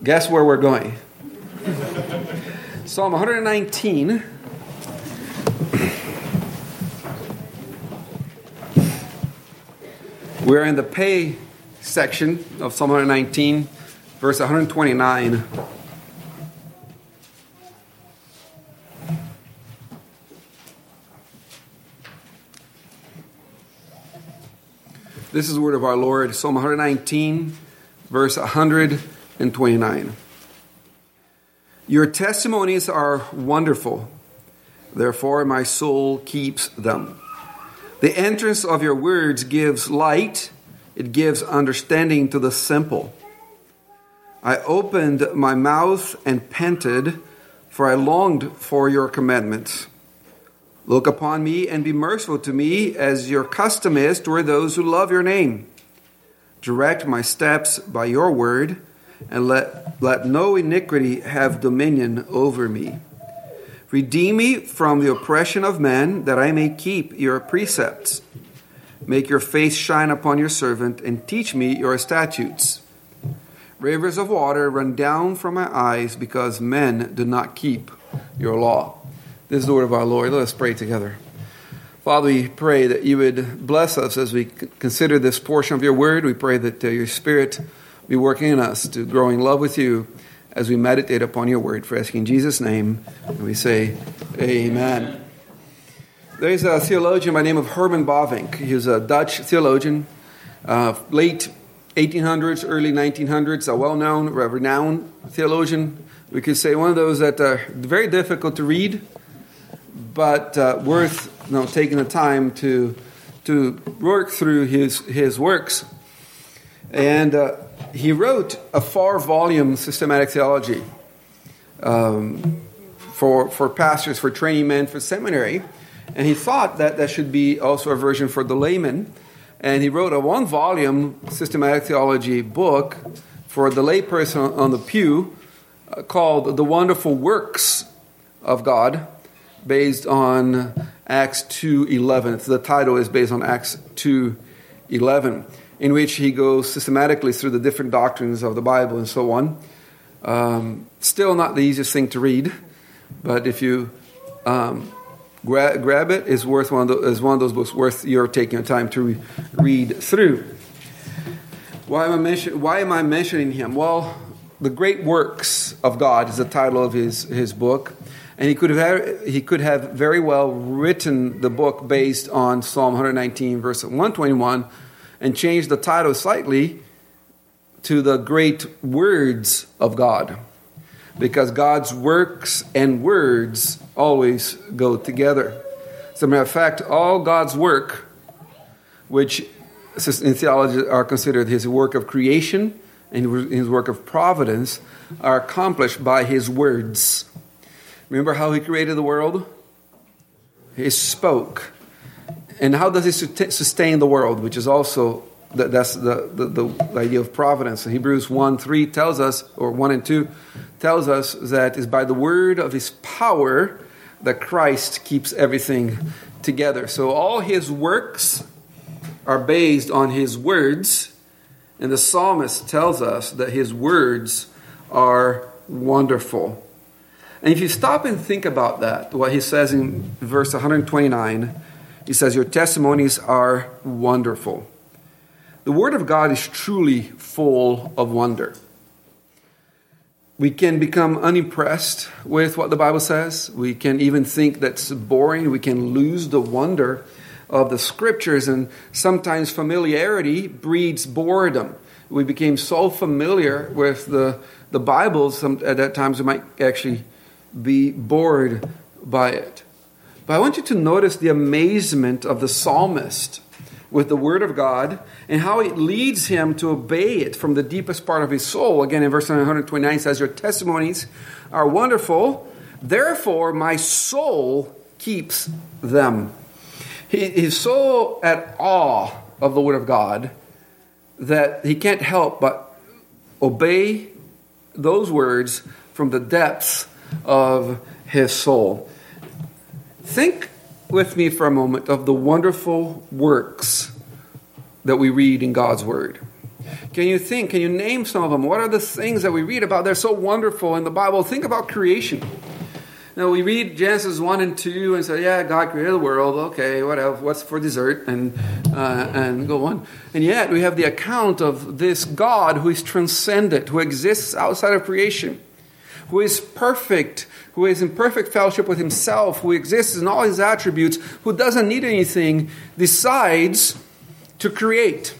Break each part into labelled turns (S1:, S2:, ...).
S1: Guess where we're going? Psalm 119. We're in the Pe section of Psalm 119, verse 129. This is the word of our Lord, Psalm 119, verse 129. Your testimonies are wonderful, therefore my soul keeps them. The entrance of your words gives light, it gives understanding to the simple. I opened my mouth and panted, for I longed for your commandments. Look upon me and be merciful to me, as your custom is toward those who love your name. Direct my steps by your word, and let, let no iniquity have dominion over me. Redeem me from the oppression of men, that I may keep your precepts. Make your face shine upon your servant, and teach me your statutes. Rivers of water run down from my eyes, because men do not keep your law. This is the word of our Lord. Let us pray together. Father, we pray that you would bless us as we consider this portion of your word. We pray that uh, your Spirit be working in us to grow in love with you as we meditate upon your word. For asking in Jesus' name, and we say, Amen. There's a theologian by the name of Herman Bavinck. He's a Dutch theologian, uh, late 1800s, early 1900s, a well known, renowned theologian. We could say one of those that are very difficult to read, but uh, worth you know, taking the time to, to work through his, his works. And uh, he wrote a four volume systematic theology um, for, for pastors, for training men, for seminary. And he thought that that should be also a version for the layman. And he wrote a one volume systematic theology book for the layperson on the pew uh, called The Wonderful Works of God, based on Acts 2.11. The title is based on Acts 2.11 in which he goes systematically through the different doctrines of the Bible and so on. Um, still not the easiest thing to read, but if you um, gra- grab it, it's worth one of the, one of those books worth your taking time to re- read through. Why am, I mention, why am I mentioning him? Well, the great works of God is the title of his, his book. And he could, have, he could have very well written the book based on Psalm 119, verse 121, and change the title slightly to the great words of God. Because God's works and words always go together. As a matter of fact, all God's work, which in theology are considered his work of creation and his work of providence, are accomplished by his words. Remember how he created the world? He spoke and how does he sustain the world, which is also that's the, the, the, idea of providence. Hebrews 1 3 tells us, or 1 and 2 tells us that it's by the word of his power that Christ keeps everything together. So all his works are based on his words, and the psalmist tells us that his words are wonderful. And if you stop and think about that, what he says in verse 129, he says, Your testimonies are wonderful. The Word of God is truly full of wonder. We can become unimpressed with what the Bible says. We can even think that's boring. We can lose the wonder of the Scriptures, and sometimes familiarity breeds boredom. We became so familiar with the, the Bible, some, at that times we might actually be bored by it. But I want you to notice the amazement of the psalmist with the word of God and how it leads him to obey it from the deepest part of his soul. Again, in verse 129 says, Your testimonies are wonderful, therefore my soul keeps them. He, he's so at awe of the word of God that he can't help but obey those words from the depths of his soul. Think with me for a moment of the wonderful works that we read in God's Word. Can you think? Can you name some of them? What are the things that we read about? They're so wonderful in the Bible. Think about creation. Now we read Genesis one and two and say, "Yeah, God created the world. Okay, what else? What's for dessert?" And uh, and go on. And yet we have the account of this God who is transcendent, who exists outside of creation, who is perfect, who is in perfect fellowship with Himself, who exists in all His attributes, who doesn't need anything, decides to create,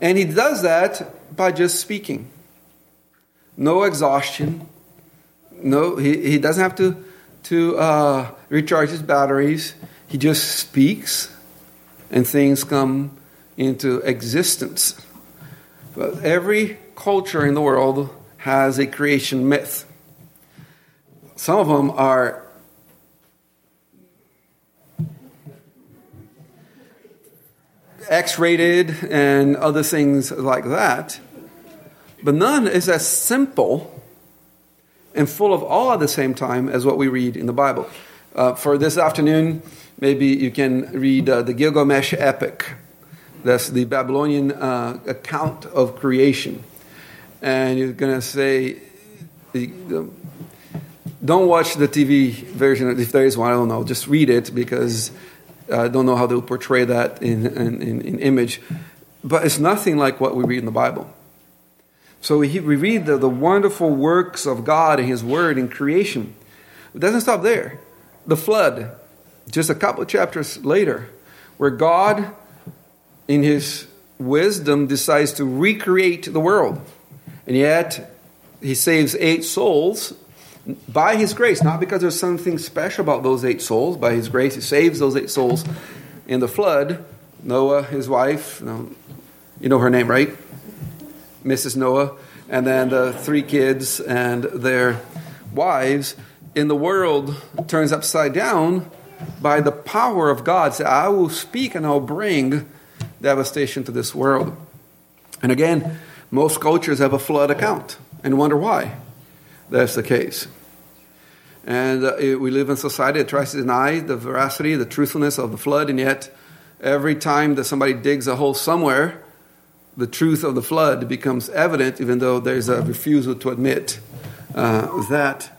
S1: and He does that by just speaking. No exhaustion no, he, he doesn't have to, to uh, recharge his batteries. He just speaks and things come into existence. But every culture in the world has a creation myth. Some of them are X rated and other things like that. But none is as simple and full of awe at the same time as what we read in the Bible. Uh, for this afternoon, maybe you can read uh, the Gilgamesh epic. That's the Babylonian uh, account of creation. And you're going to say, don't watch the TV version, if there is one, I don't know. Just read it because I don't know how they'll portray that in, in, in image. But it's nothing like what we read in the Bible. So we, we read the, the wonderful works of God and His Word in creation. It doesn't stop there. The flood, just a couple chapters later, where God, in His wisdom, decides to recreate the world. And yet, He saves eight souls by His grace, not because there's something special about those eight souls. By His grace, He saves those eight souls in the flood. Noah, his wife, you know her name, right? Mrs. Noah, and then the three kids and their wives, in the world turns upside down by the power of God. Say, I will speak and I'll bring devastation to this world. And again, most cultures have a flood account and wonder why that's the case. And uh, we live in society that tries to deny the veracity, the truthfulness of the flood, and yet every time that somebody digs a hole somewhere, the truth of the flood becomes evident, even though there's a refusal to admit uh, that.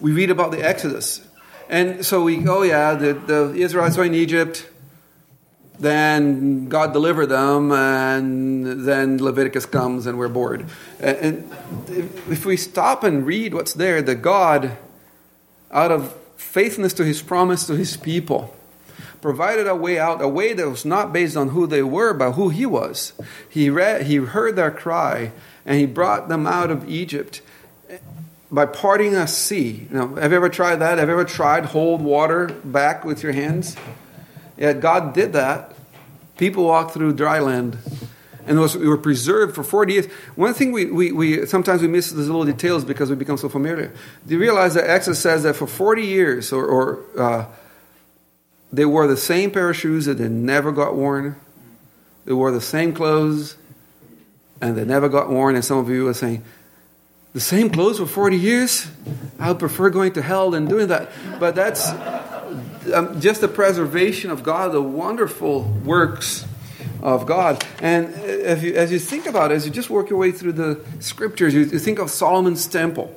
S1: We read about the Exodus. And so we, oh yeah, the, the Israelites were in Egypt, then God delivered them, and then Leviticus comes and we're bored. And, if we stop and read what's there, that God, out of faithfulness to his promise to his people, provided a way out, a way that was not based on who they were, but who he was. He, read, he heard their cry, and he brought them out of Egypt eh, by parting a sea. Now, have you ever tried that? Have you ever tried hold water back with your hands? Yeah, God did that. People walked through dry land and we were preserved for 40 years. One thing we, we, we sometimes we miss these little details because we become so familiar. Do you realize that Exodus says that for 40 years or, or uh, they wore the same pair of shoes that they never got worn. They wore the same clothes and they never got worn. And some of you are saying, the same clothes for 40 years? I would prefer going to hell than doing that. But that's um, just the preservation of God, the wonderful works of God. And as you, as you think about it, as you just work your way through the scriptures, you, you think of Solomon's temple.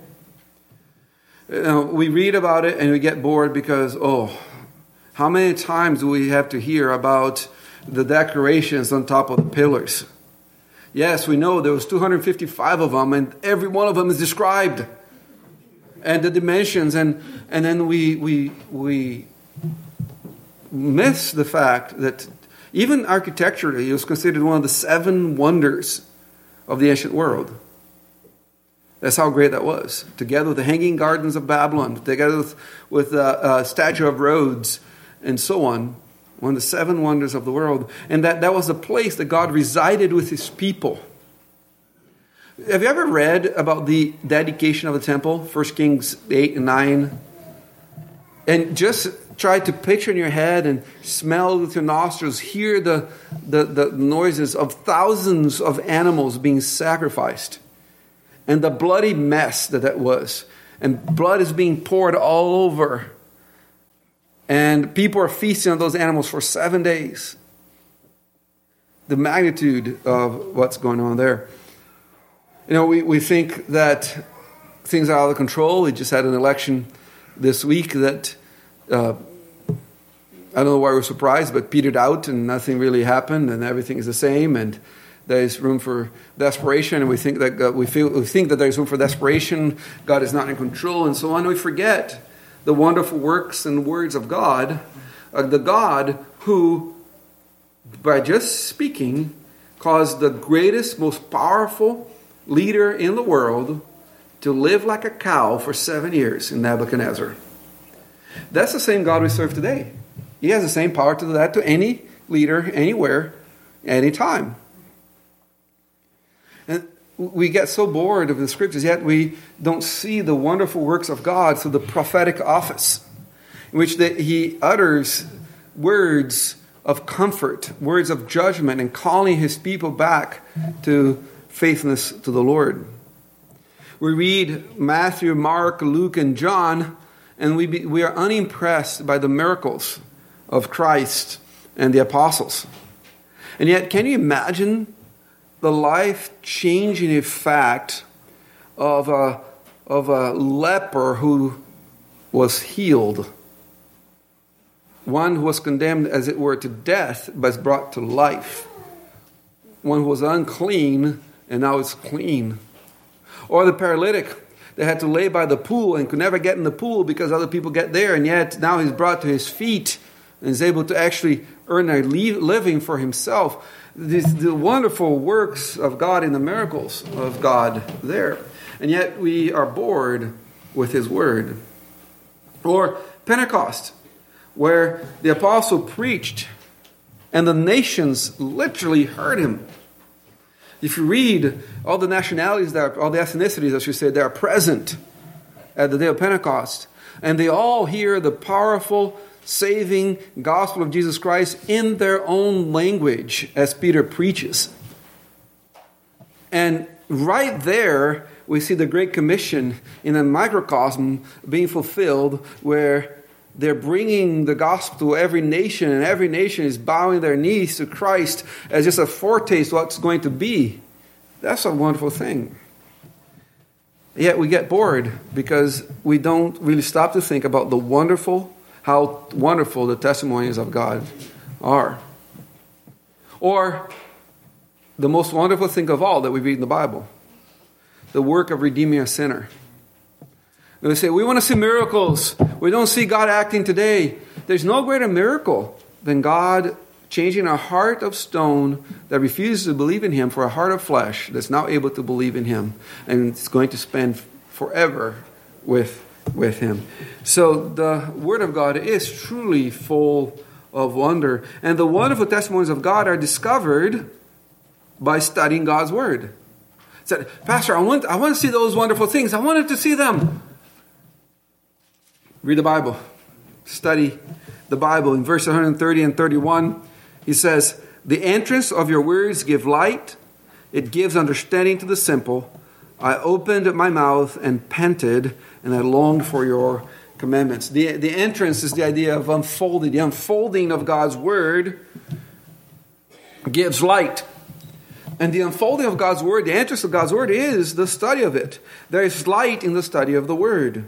S1: Know, we read about it and we get bored because, oh, how many times do we have to hear about the decorations on top of the pillars? Yes, we know there was 255 of them, and every one of them is described, and the dimensions, and and then we we we miss the fact that even architecturally, it was considered one of the seven wonders of the ancient world. That's how great that was. Together with the Hanging Gardens of Babylon, together with, with the uh, Statue of Rhodes, and so on. One of the seven wonders of the world. And that, that was the place that God resided with his people. Have you ever read about the dedication of the temple? 1 Kings 8 and 9. And just try to picture in your head and smell with your nostrils, hear the, the, the noises of thousands of animals being sacrificed. And the bloody mess that that was. And blood is being poured all over and people are feasting on those animals for seven days. the magnitude of what's going on there. You know, we, we think that things are out of control. We just had an election this week that uh, I don't know why we're surprised, but petered out and nothing really happened and everything is the same and there is room for desperation and we think that God, we feel we think that there's room for desperation. God is not in control and so on. We forget the wonderful works and words of God, uh, the God who, by just speaking, caused the greatest, most powerful leader in the world to live like a cow for seven years in Nebuchadnezzar. That's the same God we serve today. He has the same power to do that to any leader, anywhere, anytime. And we get so bored of the scriptures, yet we don't see the wonderful works of God through the prophetic office, in which He utters words of comfort, words of judgment, and calling His people back to faithfulness to the Lord. We read Matthew, Mark, Luke, and John, and we, be, we are unimpressed by the miracles of Christ and the apostles. And yet, can you imagine the life changing effect of a, of a leper who was healed? One who was condemned, as it were, to death, but is brought to life. One who was unclean and now is clean. Or the paralytic that had to lay by the pool and could never get in the pool because other people get there, and yet now he's brought to his feet is able to actually earn a living for himself. The wonderful works of God and the miracles of God there. And yet we are bored with his word. Or Pentecost, where the apostle preached and the nations literally heard him. If you read all the nationalities that are, all the ethnicities, I should say, that are present at the day of Pentecost, and they all hear the powerful, saving gospel of Jesus Christ in their own language as Peter preaches. And right there, we see the Great Commission in a microcosm being fulfilled where they're bringing the gospel to every nation, and every nation is bowing their knees to Christ as just a foretaste of what's going to be. That's a wonderful thing. Yet we get bored because we don't really stop to think about the wonderful, how wonderful the testimonies of God are. Or the most wonderful thing of all that we read in the Bible the work of redeeming a sinner. And they say, We want to see miracles. We don't see God acting today. There's no greater miracle than God changing a heart of stone that refuses to believe in Him for a heart of flesh that's now able to believe in Him and is going to spend forever with, with Him. So the Word of God is truly full of wonder. And the wonderful testimonies of God are discovered by studying God's Word. Said, Pastor, I want, I want to see those wonderful things. I wanted to see them. Read the Bible. Study the Bible. In verse 130 and 31, he says, The entrance of your words give light, it gives understanding to the simple. I opened my mouth and panted, and I longed for your commandments. The, the entrance is the idea of unfolding. The unfolding of God's word gives light. And the unfolding of God's word, the entrance of God's word is the study of it. There is light in the study of the word.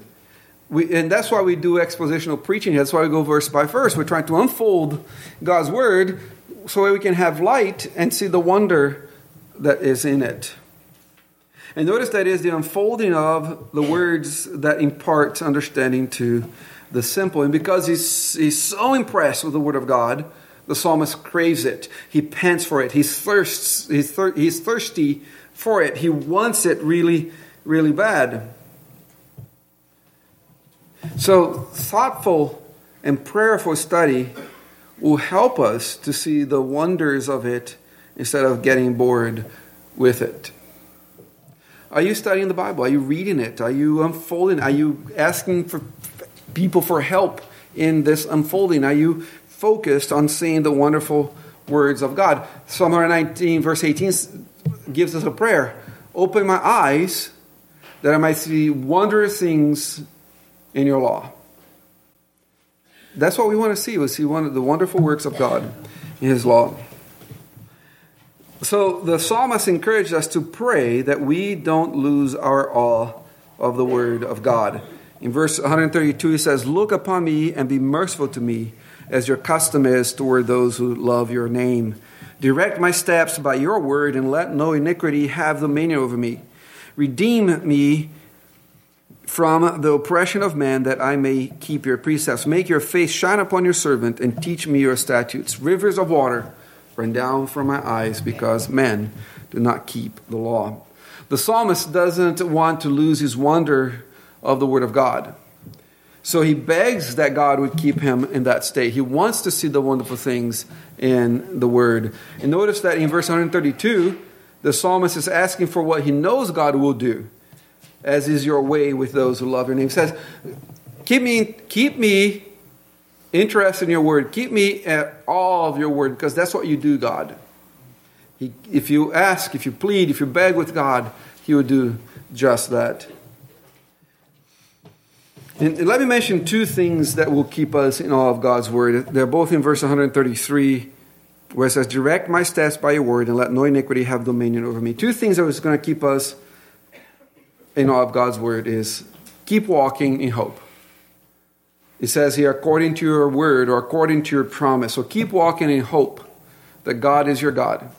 S1: We, and that's why we do expositional preaching. That's why we go verse by verse. We're trying to unfold God's word so that we can have light and see the wonder that is in it. And notice that is the unfolding of the words that impart understanding to the simple. And because he's, he's so impressed with the word of God, the psalmist craves it. He pants for it. He thirsts. He's, thir- he's thirsty for it. He wants it really, really bad. So, thoughtful and prayerful study will help us to see the wonders of it instead of getting bored with it. Are you studying the Bible? Are you reading it? Are you unfolding? Are you asking for people for help in this unfolding? Are you focused on seeing the wonderful words of God? Psalm 119, verse 18 gives us a prayer Open my eyes that I might see wondrous things in your law. That's what we want to see. We see one of the wonderful works of God in His law. So the psalmist encouraged us to pray that we don't lose our awe of the word of God. In verse 132, he says, Look upon me and be merciful to me, as your custom is toward those who love your name. Direct my steps by your word, and let no iniquity have dominion over me. Redeem me from the oppression of man, that I may keep your precepts. Make your face shine upon your servant, and teach me your statutes. Rivers of water run down from my eyes, because men do not keep the law. The psalmist doesn't want to lose his wonder of the Word of God. So he begs that God would keep him in that state. He wants to see the wonderful things in the Word. And notice that in verse 132, the psalmist is asking for what he knows God will do, as is your way with those who love your name. He says, Keep me, keep me interested in your Word. Keep me at all of your Word, because that's what you do, God. He, if you ask, if you plead, if you beg with God, He will do just that. And let me mention two things that will keep us in awe of God's word. They're both in verse 133, where it says, Direct my steps by your word, and let no iniquity have dominion over me. Two things that is going to keep us in awe of God's word is keep walking in hope. It says here, according to your word or according to your promise. So keep walking in hope that God is your God.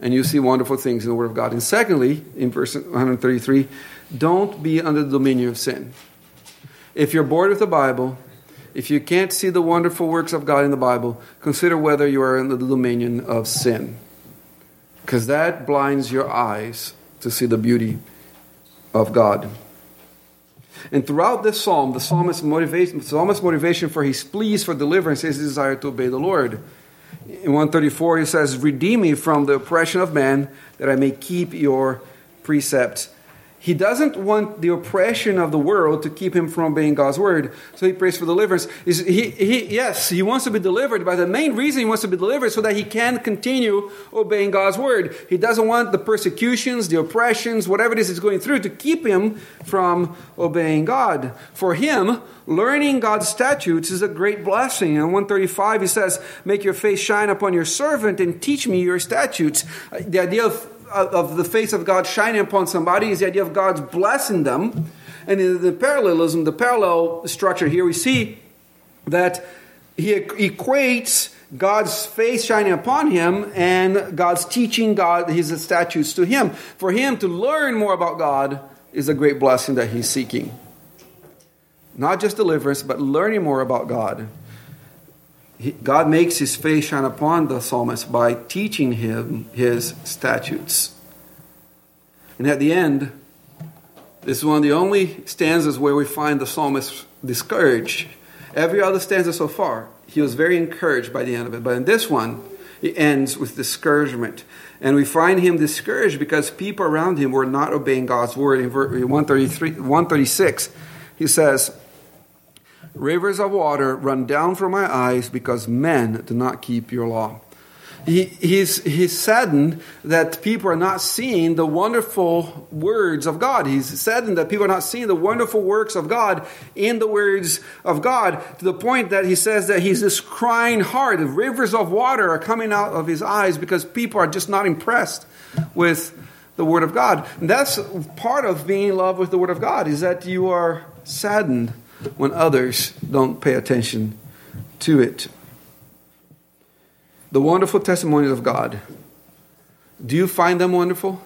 S1: And you see wonderful things in the word of God. And secondly, in verse 133, don't be under the dominion of sin. If you're bored with the Bible, if you can't see the wonderful works of God in the Bible, consider whether you are under the dominion of sin. Because that blinds your eyes to see the beauty of God. And throughout this psalm, the psalmist's motivation, the psalmist's motivation for his pleas for deliverance is his desire to obey the Lord. In 134, he says, Redeem me from the oppression of man, that I may keep your precepts. He doesn't want the oppression of the world to keep him from obeying God's word. So he prays for deliverance. He, he, yes, he wants to be delivered, but the main reason he wants to be delivered is so that he can continue obeying God's word. He doesn't want the persecutions, the oppressions, whatever it is he's going through to keep him from obeying God. For him, learning God's statutes is a great blessing. In 135, he says, Make your face shine upon your servant and teach me your statutes. Uh, the idea of of the face of God shining upon somebody is the idea of God's blessing them. And in the parallelism, the parallel structure here, we see that he equates God's face shining upon him and God's teaching God his statutes to him. For him to learn more about God is a great blessing that he's seeking. Not just deliverance, but learning more about God. God makes his face shine upon the psalmist by teaching him his statutes. And at the end, this is one of the only stanzas where we find the psalmist discouraged. Every other stanza so far, he was very encouraged by the end of it. But in this one, it ends with discouragement. And we find him discouraged because people around him were not obeying God's word. In 133, 136, he says, Rivers of water run down from my eyes because men do not keep your law. He, he's, he's saddened that people are not seeing the wonderful words of God. He's saddened that people are not seeing the wonderful works of God in the words of God to the point that he says that he's just crying hard. The rivers of water are coming out of his eyes because people are just not impressed with the Word of God. And that's part of being in love with the Word of God, is that you are saddened when others don't pay attention to it. The wonderful testimonies of God. Do you find them wonderful?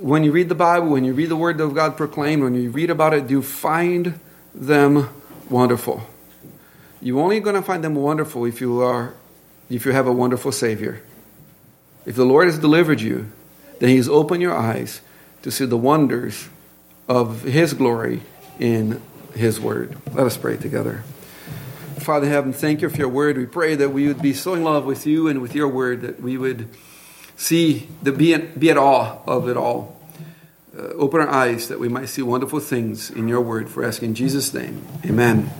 S1: When you read the Bible, when you read the Word of God proclaimed, when you read about it, do you find them wonderful? You're only going to find them wonderful if you are if you have a wonderful Savior. If the Lord has delivered you, then He's opened your eyes to see the wonders of His glory in His Word. Let us pray together. Father heaven, thank you for your Word. We pray that we would be so in love with you and with your Word that we would see, the, be, be at awe of it all. Uh, open our eyes that we might see wonderful things in your Word. For asking in Jesus' name, amen.